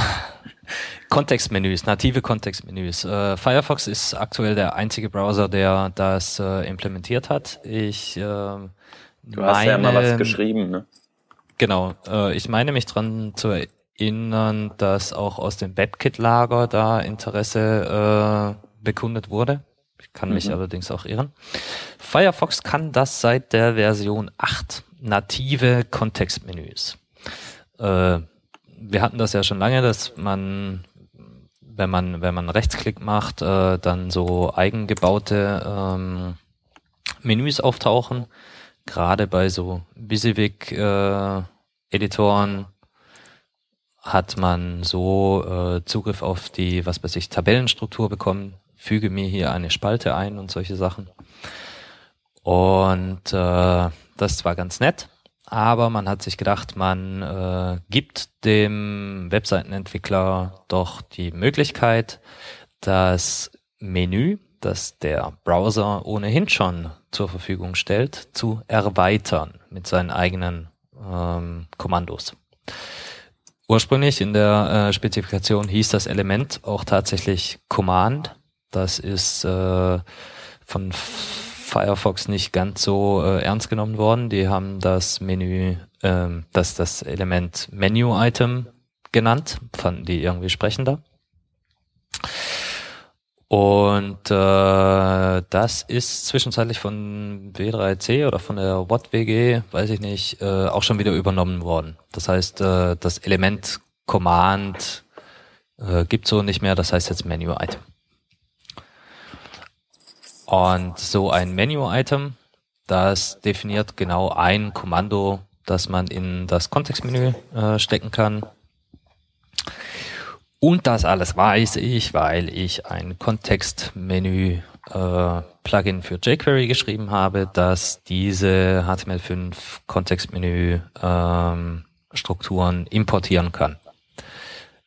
A: Kontextmenüs, native Kontextmenüs. Äh, Firefox ist aktuell der einzige Browser, der das äh, implementiert hat. Ich äh, Du
B: hast meine, ja mal was geschrieben, ne?
A: Genau. Äh, ich meine mich dran zu erinnern, dass auch aus dem WebKit-Lager da Interesse äh, bekundet wurde. Ich kann mich mhm. allerdings auch irren. Firefox kann das seit der Version 8. Native Kontextmenüs. Äh, wir hatten das ja schon lange, dass man, wenn man, wenn man Rechtsklick macht, äh, dann so eigengebaute ähm, Menüs auftauchen. Gerade bei so WYSIWYG äh, hat man so äh, Zugriff auf die, was weiß ich, Tabellenstruktur bekommen, füge mir hier eine Spalte ein und solche Sachen. Und äh, das war ganz nett, aber man hat sich gedacht, man äh, gibt dem Webseitenentwickler doch die Möglichkeit, das Menü, das der Browser ohnehin schon zur Verfügung stellt, zu erweitern mit seinen eigenen ähm, Kommandos. Ursprünglich in der äh, Spezifikation hieß das Element auch tatsächlich Command. Das ist äh, von Firefox nicht ganz so äh, ernst genommen worden. Die haben das Menü, äh, das, das Element Menu-Item genannt, fanden die irgendwie sprechender. Und äh, das ist zwischenzeitlich von W3C oder von der WattWG, weiß ich nicht, äh, auch schon wieder übernommen worden. Das heißt, äh, das Element Command äh, gibt so nicht mehr, das heißt jetzt Menu-Item. Und so ein Menu-Item, das definiert genau ein Kommando, das man in das Kontextmenü äh, stecken kann. Und das alles weiß ich, weil ich ein Kontextmenü äh, für jQuery geschrieben habe, das diese HTML5 Kontextmenü ähm, Strukturen importieren kann.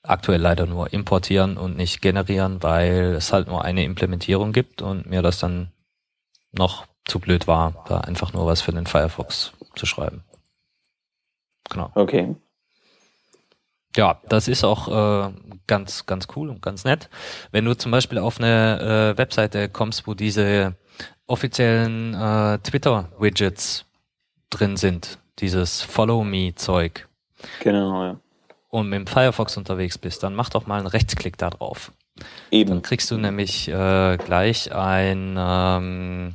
A: Aktuell leider nur importieren und nicht generieren, weil es halt nur eine Implementierung gibt und mir das dann noch zu blöd war, da einfach nur was für den Firefox zu schreiben.
B: Genau. Okay.
A: Ja, das ist auch äh, ganz, ganz cool und ganz nett. Wenn du zum Beispiel auf eine äh, Webseite kommst, wo diese offiziellen äh, Twitter-Widgets drin sind, dieses Follow Me-Zeug.
B: Genau, ja.
A: Und mit dem Firefox unterwegs bist, dann mach doch mal einen Rechtsklick da drauf. Eben. Dann kriegst du nämlich äh, gleich ein ähm,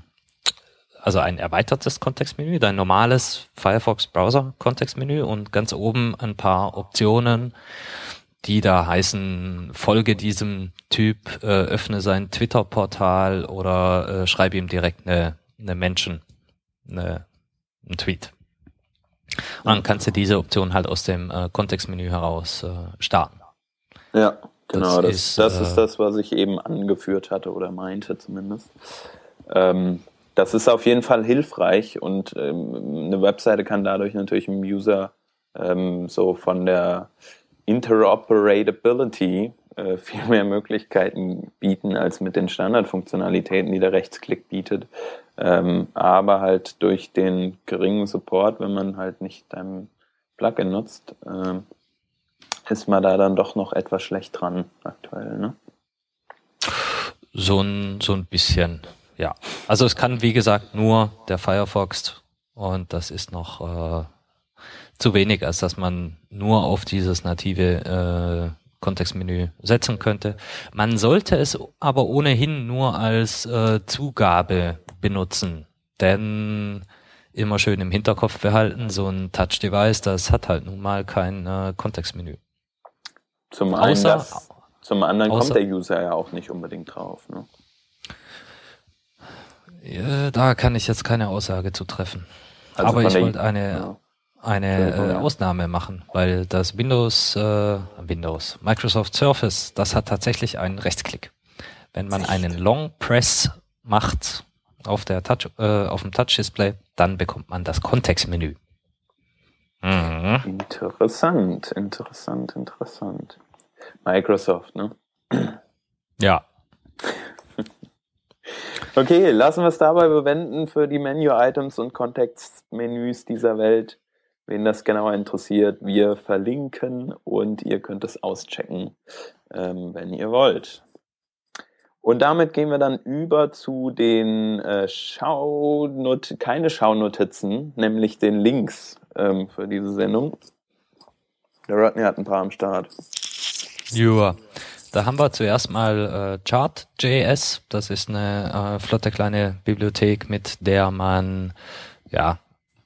A: also ein erweitertes Kontextmenü, dein normales Firefox Browser Kontextmenü und ganz oben ein paar Optionen, die da heißen, folge diesem Typ, äh, öffne sein Twitter-Portal oder äh, schreibe ihm direkt eine, eine Menschen, eine, einen Tweet. Und dann kannst du diese Option halt aus dem äh, Kontextmenü heraus äh, starten.
B: Ja, genau, das, das, ist, das, ist äh, das, was ich eben angeführt hatte oder meinte zumindest. Ähm, das ist auf jeden Fall hilfreich und ähm, eine Webseite kann dadurch natürlich dem User ähm, so von der Interoperability äh, viel mehr Möglichkeiten bieten als mit den Standardfunktionalitäten, die der Rechtsklick bietet. Ähm, aber halt durch den geringen Support, wenn man halt nicht dein Plugin nutzt, äh, ist man da dann doch noch etwas schlecht dran aktuell. Ne?
A: So ein, so ein bisschen. Ja, also es kann wie gesagt nur der Firefox und das ist noch äh, zu wenig, als dass man nur auf dieses native äh, Kontextmenü setzen könnte. Man sollte es aber ohnehin nur als äh, Zugabe benutzen, denn immer schön im Hinterkopf behalten, so ein Touch-Device, das hat halt nun mal kein äh, Kontextmenü.
B: Zum einen außer, das, zum anderen außer, kommt der User ja auch nicht unbedingt drauf. Ne?
A: Ja, da kann ich jetzt keine Aussage zu treffen. Also Aber ich wollte eine, ja. Eine äh, Ausnahme machen, weil das Windows, äh, Windows, Microsoft Surface, das hat tatsächlich einen Rechtsklick. Wenn man einen Long Press macht auf der Touch, äh, auf dem Touch-Display, dann bekommt man das Kontextmenü.
B: Mhm. Interessant, interessant, interessant. Microsoft, ne?
A: Ja. [LAUGHS]
B: okay, lassen wir es dabei bewenden für die Menu-Items und Kontextmenüs dieser Welt. Wen das genauer interessiert, wir verlinken und ihr könnt es auschecken, ähm, wenn ihr wollt. Und damit gehen wir dann über zu den äh, Schaunot keine Schaunotizen, nämlich den Links ähm, für diese Sendung. Der Rodney hat ein paar am Start.
A: Ja, da haben wir zuerst mal äh, Chart.js. Das ist eine äh, flotte kleine Bibliothek, mit der man ja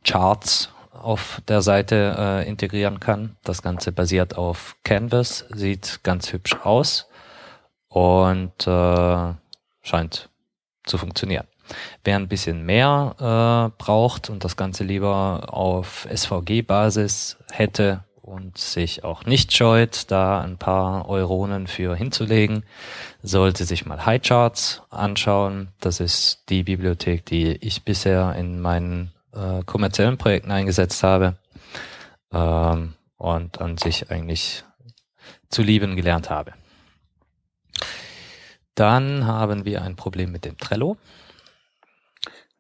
A: Charts auf der Seite äh, integrieren kann. Das Ganze basiert auf Canvas, sieht ganz hübsch aus und äh, scheint zu funktionieren. Wer ein bisschen mehr äh, braucht und das Ganze lieber auf SVG-Basis hätte und sich auch nicht scheut, da ein paar Euronen für hinzulegen, sollte sich mal Highcharts anschauen. Das ist die Bibliothek, die ich bisher in meinen äh, kommerziellen Projekten eingesetzt habe ähm, und an sich eigentlich zu lieben gelernt habe. Dann haben wir ein Problem mit dem Trello.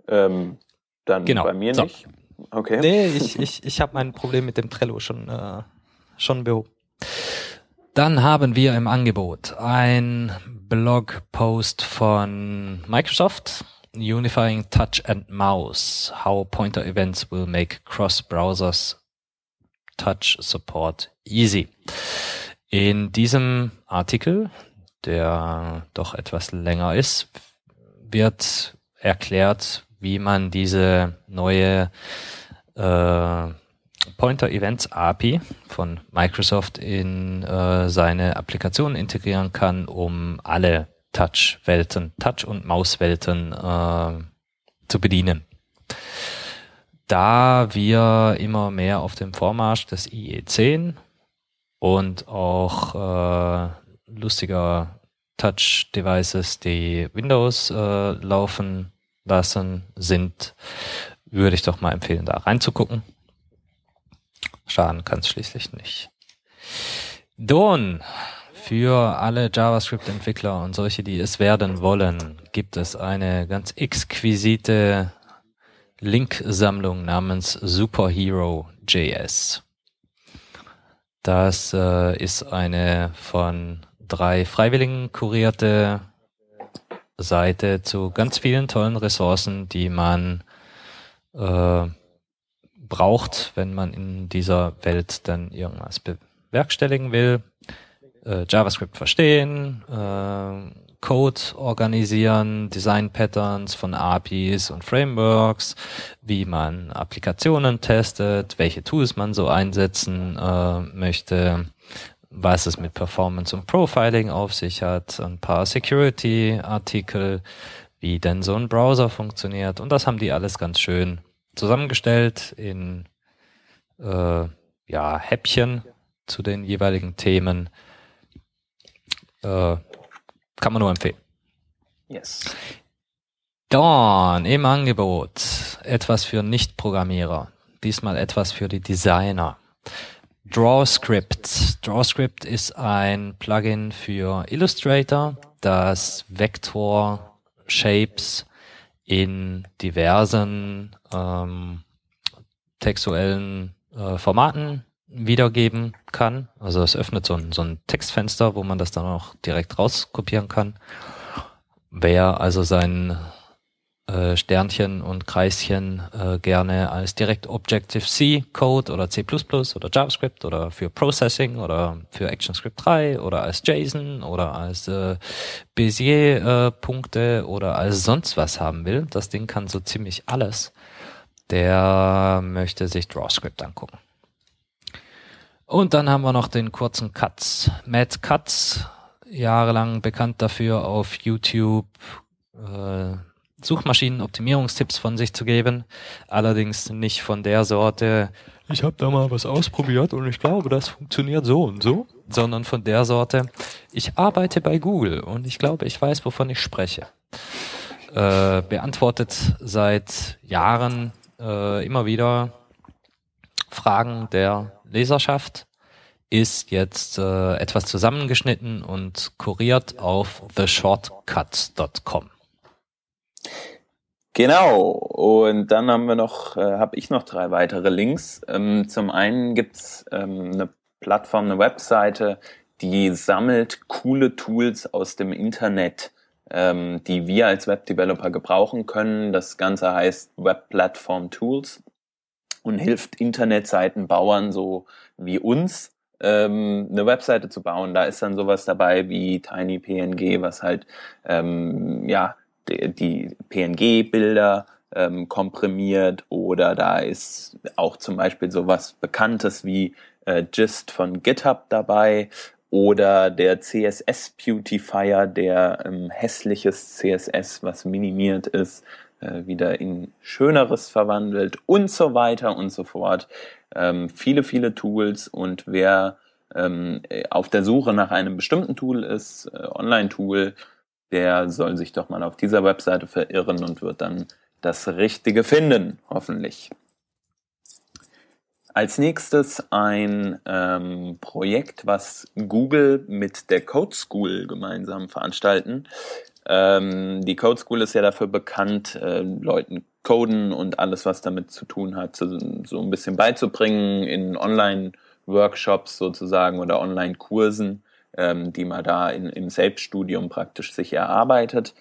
B: Ähm, dann genau. bei mir so. nicht.
A: Okay. Nee, [LAUGHS] ich, ich, ich habe mein Problem mit dem Trello schon, äh, schon behoben. Dann haben wir im Angebot ein Blogpost von Microsoft, Unifying Touch and Mouse, How Pointer Events Will Make Cross-Browsers Touch Support Easy. In diesem Artikel der doch etwas länger ist, wird erklärt, wie man diese neue äh, Pointer Events API von Microsoft in äh, seine Applikation integrieren kann, um alle Touch-Welten, Touch- und Maus-Welten äh, zu bedienen. Da wir immer mehr auf dem Vormarsch des IE10 und auch äh, lustiger Touch-Devices, die Windows äh, laufen lassen, sind, würde ich doch mal empfehlen, da reinzugucken. Schaden kann es schließlich nicht. Don, für alle JavaScript-Entwickler und solche, die es werden wollen, gibt es eine ganz exquisite Link-Sammlung namens Superhero.js. Das äh, ist eine von drei Freiwilligen kurierte Seite zu ganz vielen tollen Ressourcen, die man äh, braucht, wenn man in dieser Welt dann irgendwas bewerkstelligen will. Äh, JavaScript verstehen, äh, Code organisieren, Design Patterns von APIs und Frameworks, wie man Applikationen testet, welche Tools man so einsetzen äh, möchte, was es mit Performance und Profiling auf sich hat, ein paar Security-Artikel, wie denn so ein Browser funktioniert. Und das haben die alles ganz schön zusammengestellt in äh, ja, Häppchen zu den jeweiligen Themen. Äh, kann man nur empfehlen.
B: Yes.
A: Dann im Angebot etwas für Nicht-Programmierer. Diesmal etwas für die Designer. DrawScript. DrawScript ist ein Plugin für Illustrator, das Vektor Shapes in diversen ähm, textuellen äh, Formaten wiedergeben kann. Also es öffnet so ein, so ein Textfenster, wo man das dann auch direkt rauskopieren kann. Wer also sein äh, Sternchen und Kreischen äh, gerne als direkt Objective-C Code oder C++ oder JavaScript oder für Processing oder für ActionScript 3 oder als JSON oder als äh, Bezier-Punkte äh, oder als sonst was haben will. Das Ding kann so ziemlich alles. Der möchte sich DrawScript angucken. Und dann haben wir noch den kurzen Cuts. Matt Cuts, jahrelang bekannt dafür auf YouTube, äh, Suchmaschinenoptimierungstipps von sich zu geben. Allerdings nicht von der Sorte, ich habe da mal was ausprobiert und ich glaube, das funktioniert so und so, sondern von der Sorte, ich arbeite bei Google und ich glaube, ich weiß, wovon ich spreche. Äh, beantwortet seit Jahren äh, immer wieder Fragen der Leserschaft ist jetzt äh, etwas zusammengeschnitten und kuriert auf theshortcuts.com.
B: Genau, und dann haben wir noch, äh, habe ich noch drei weitere Links. Ähm, zum einen gibt's ähm, eine Plattform, eine Webseite, die sammelt coole Tools aus dem Internet, ähm, die wir als Webdeveloper gebrauchen können. Das Ganze heißt Web Platform Tools und hilft Internetseitenbauern so wie uns ähm, eine Webseite zu bauen. Da ist dann sowas dabei wie TinyPNG, was halt ähm, ja die, die PNG-Bilder ähm, komprimiert. Oder da ist auch zum Beispiel sowas Bekanntes wie äh, Gist von GitHub dabei. Oder der CSS Beautifier, der ähm, hässliches CSS, was minimiert ist, wieder in schöneres verwandelt und so weiter und so fort. Ähm, viele, viele Tools und wer ähm, auf der Suche nach einem bestimmten Tool ist, äh, Online-Tool, der soll sich doch mal auf dieser Webseite verirren und wird dann das Richtige finden, hoffentlich. Als nächstes ein ähm, Projekt, was Google mit der Code School gemeinsam veranstalten. Ähm, die Code School ist ja dafür bekannt, äh, Leuten Coden und alles, was damit zu tun hat, so, so ein bisschen beizubringen in Online-Workshops sozusagen oder Online-Kursen, ähm, die man da in, im Selbststudium praktisch sich erarbeitet.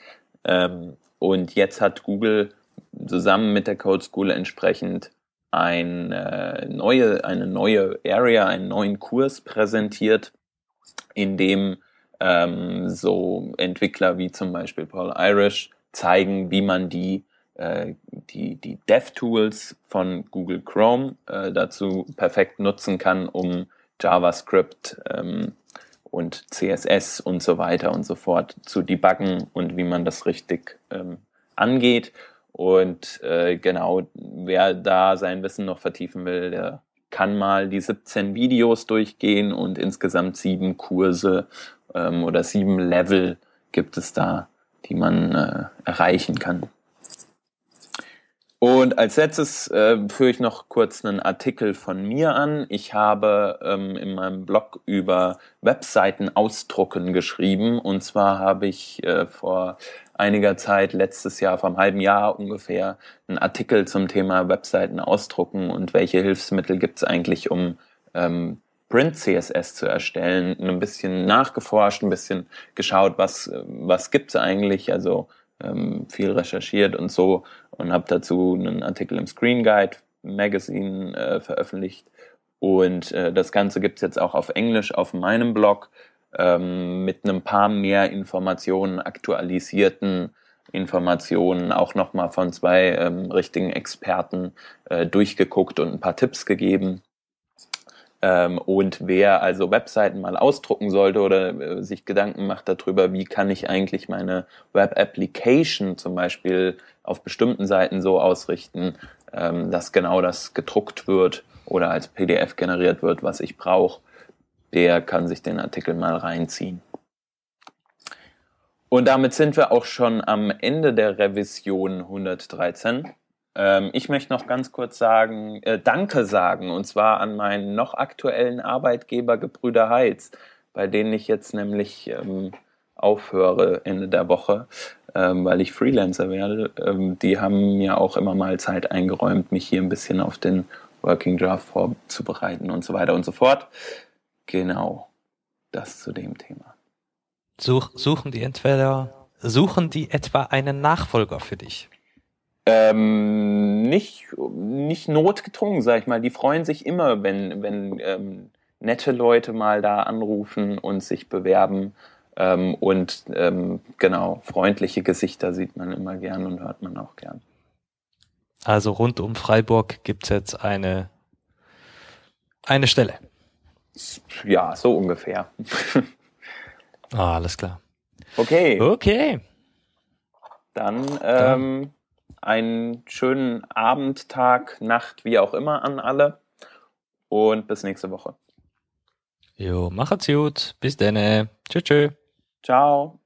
B: Ähm, und jetzt hat Google zusammen mit der Code School entsprechend eine neue, eine neue Area, einen neuen Kurs präsentiert, in dem ähm, so Entwickler wie zum Beispiel Paul Irish zeigen, wie man die äh, die, die DevTools von Google Chrome äh, dazu perfekt nutzen kann, um JavaScript ähm, und CSS und so weiter und so fort zu debuggen und wie man das richtig ähm, angeht. Und äh, genau, wer da sein Wissen noch vertiefen will, der kann mal die 17 Videos durchgehen und insgesamt sieben Kurse ähm, oder sieben Level gibt es da, die man äh, erreichen kann. Und als letztes äh, führe ich noch kurz einen Artikel von mir an. Ich habe ähm, in meinem Blog über Webseiten ausdrucken geschrieben. Und zwar habe ich äh, vor einiger Zeit, letztes Jahr, vor einem halben Jahr ungefähr, einen Artikel zum Thema Webseiten ausdrucken und welche Hilfsmittel gibt es eigentlich, um ähm, Print CSS zu erstellen. Ein bisschen nachgeforscht, ein bisschen geschaut, was, was gibt's eigentlich, also ähm, viel recherchiert und so und habe dazu einen Artikel im Screen Guide Magazine äh, veröffentlicht. Und äh, das Ganze gibt's jetzt auch auf Englisch auf meinem Blog ähm, mit einem paar mehr Informationen, aktualisierten Informationen, auch nochmal von zwei ähm, richtigen Experten äh, durchgeguckt und ein paar Tipps gegeben. Ähm, und wer also Webseiten mal ausdrucken sollte oder äh, sich Gedanken macht darüber, wie kann ich eigentlich meine Web-Application zum Beispiel auf bestimmten Seiten so ausrichten, ähm, dass genau das gedruckt wird oder als PDF generiert wird, was ich brauche, der kann sich den Artikel mal reinziehen. Und damit sind wir auch schon am Ende der Revision 113. Ähm, ich möchte noch ganz kurz sagen, äh, Danke sagen, und zwar an meinen noch aktuellen Arbeitgeber Gebrüder Heitz, bei denen ich jetzt nämlich ähm, aufhöre Ende der Woche, ähm, weil ich Freelancer werde. Ähm, die haben mir auch immer mal Zeit eingeräumt, mich hier ein bisschen auf den Working Draft vorzubereiten und so weiter und so fort. Genau, das zu dem Thema.
A: Such, suchen die entweder, suchen die etwa einen Nachfolger für dich?
B: Ähm, nicht, nicht notgedrungen, sag ich mal. Die freuen sich immer, wenn, wenn ähm, nette Leute mal da anrufen und sich bewerben. Ähm, und ähm, genau, freundliche Gesichter sieht man immer gern und hört man auch gern.
A: Also rund um Freiburg gibt's jetzt eine, eine Stelle.
B: Ja, so ungefähr.
A: ah, alles klar.
B: Okay.
A: Okay.
B: Dann ähm, einen schönen Abend, Tag, Nacht, wie auch immer an alle. Und bis nächste Woche.
A: Jo, macht's gut. Bis dann. Tschüss, tschüss.
B: Ciao.